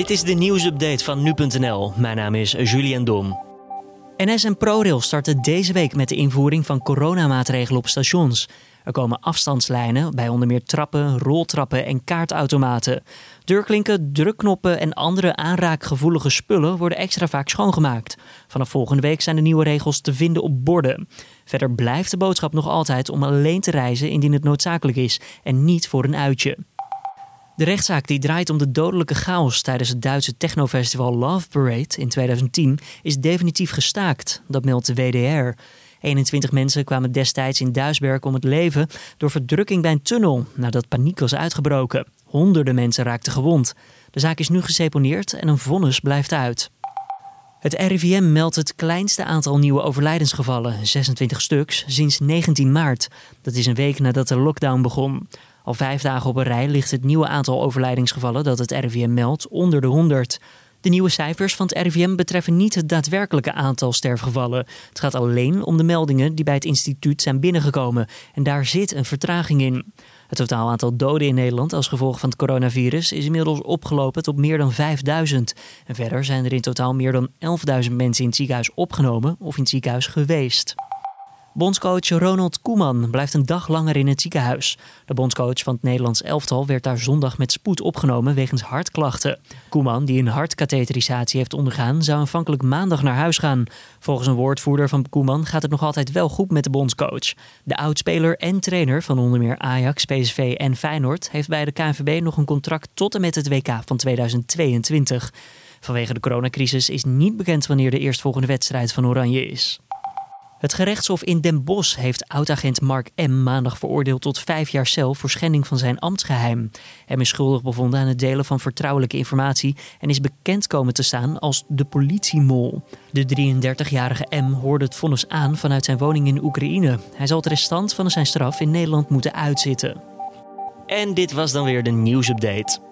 Dit is de nieuwsupdate van nu.nl. Mijn naam is Julian Dom. NS en ProRail starten deze week met de invoering van coronamaatregelen op stations. Er komen afstandslijnen bij onder meer trappen, roltrappen en kaartautomaten. Deurklinken, drukknoppen en andere aanraakgevoelige spullen worden extra vaak schoongemaakt. Vanaf volgende week zijn de nieuwe regels te vinden op borden. Verder blijft de boodschap nog altijd om alleen te reizen indien het noodzakelijk is en niet voor een uitje. De rechtszaak die draait om de dodelijke chaos tijdens het Duitse technofestival Love Parade in 2010 is definitief gestaakt, dat meldt de WDR. 21 mensen kwamen destijds in Duisberg om het leven door verdrukking bij een tunnel nadat paniek was uitgebroken. Honderden mensen raakten gewond. De zaak is nu geseponeerd en een vonnis blijft uit. Het RIVM meldt het kleinste aantal nieuwe overlijdensgevallen, 26 stuks, sinds 19 maart. Dat is een week nadat de lockdown begon. Al vijf dagen op een rij ligt het nieuwe aantal overlijdingsgevallen dat het RIVM meldt onder de 100. De nieuwe cijfers van het RIVM betreffen niet het daadwerkelijke aantal sterfgevallen. Het gaat alleen om de meldingen die bij het instituut zijn binnengekomen. En daar zit een vertraging in. Het totaal aantal doden in Nederland als gevolg van het coronavirus is inmiddels opgelopen tot meer dan 5000. En verder zijn er in totaal meer dan 11.000 mensen in het ziekenhuis opgenomen of in het ziekenhuis geweest. Bondscoach Ronald Koeman blijft een dag langer in het ziekenhuis. De bondscoach van het Nederlands elftal werd daar zondag met spoed opgenomen wegens hartklachten. Koeman, die een hartkatheterisatie heeft ondergaan, zou aanvankelijk maandag naar huis gaan. Volgens een woordvoerder van Koeman gaat het nog altijd wel goed met de bondscoach. De oudspeler en trainer van onder meer Ajax, PSV en Feyenoord heeft bij de KNVB nog een contract tot en met het WK van 2022. Vanwege de coronacrisis is niet bekend wanneer de eerstvolgende wedstrijd van Oranje is. Het gerechtshof in Den Bosch heeft oudagent Mark M. maandag veroordeeld tot vijf jaar cel voor schending van zijn ambtsgeheim. M is schuldig bevonden aan het delen van vertrouwelijke informatie en is bekend komen te staan als de politiemol. De 33-jarige M hoorde het vonnis aan vanuit zijn woning in Oekraïne. Hij zal het restant van zijn straf in Nederland moeten uitzitten. En dit was dan weer de nieuwsupdate.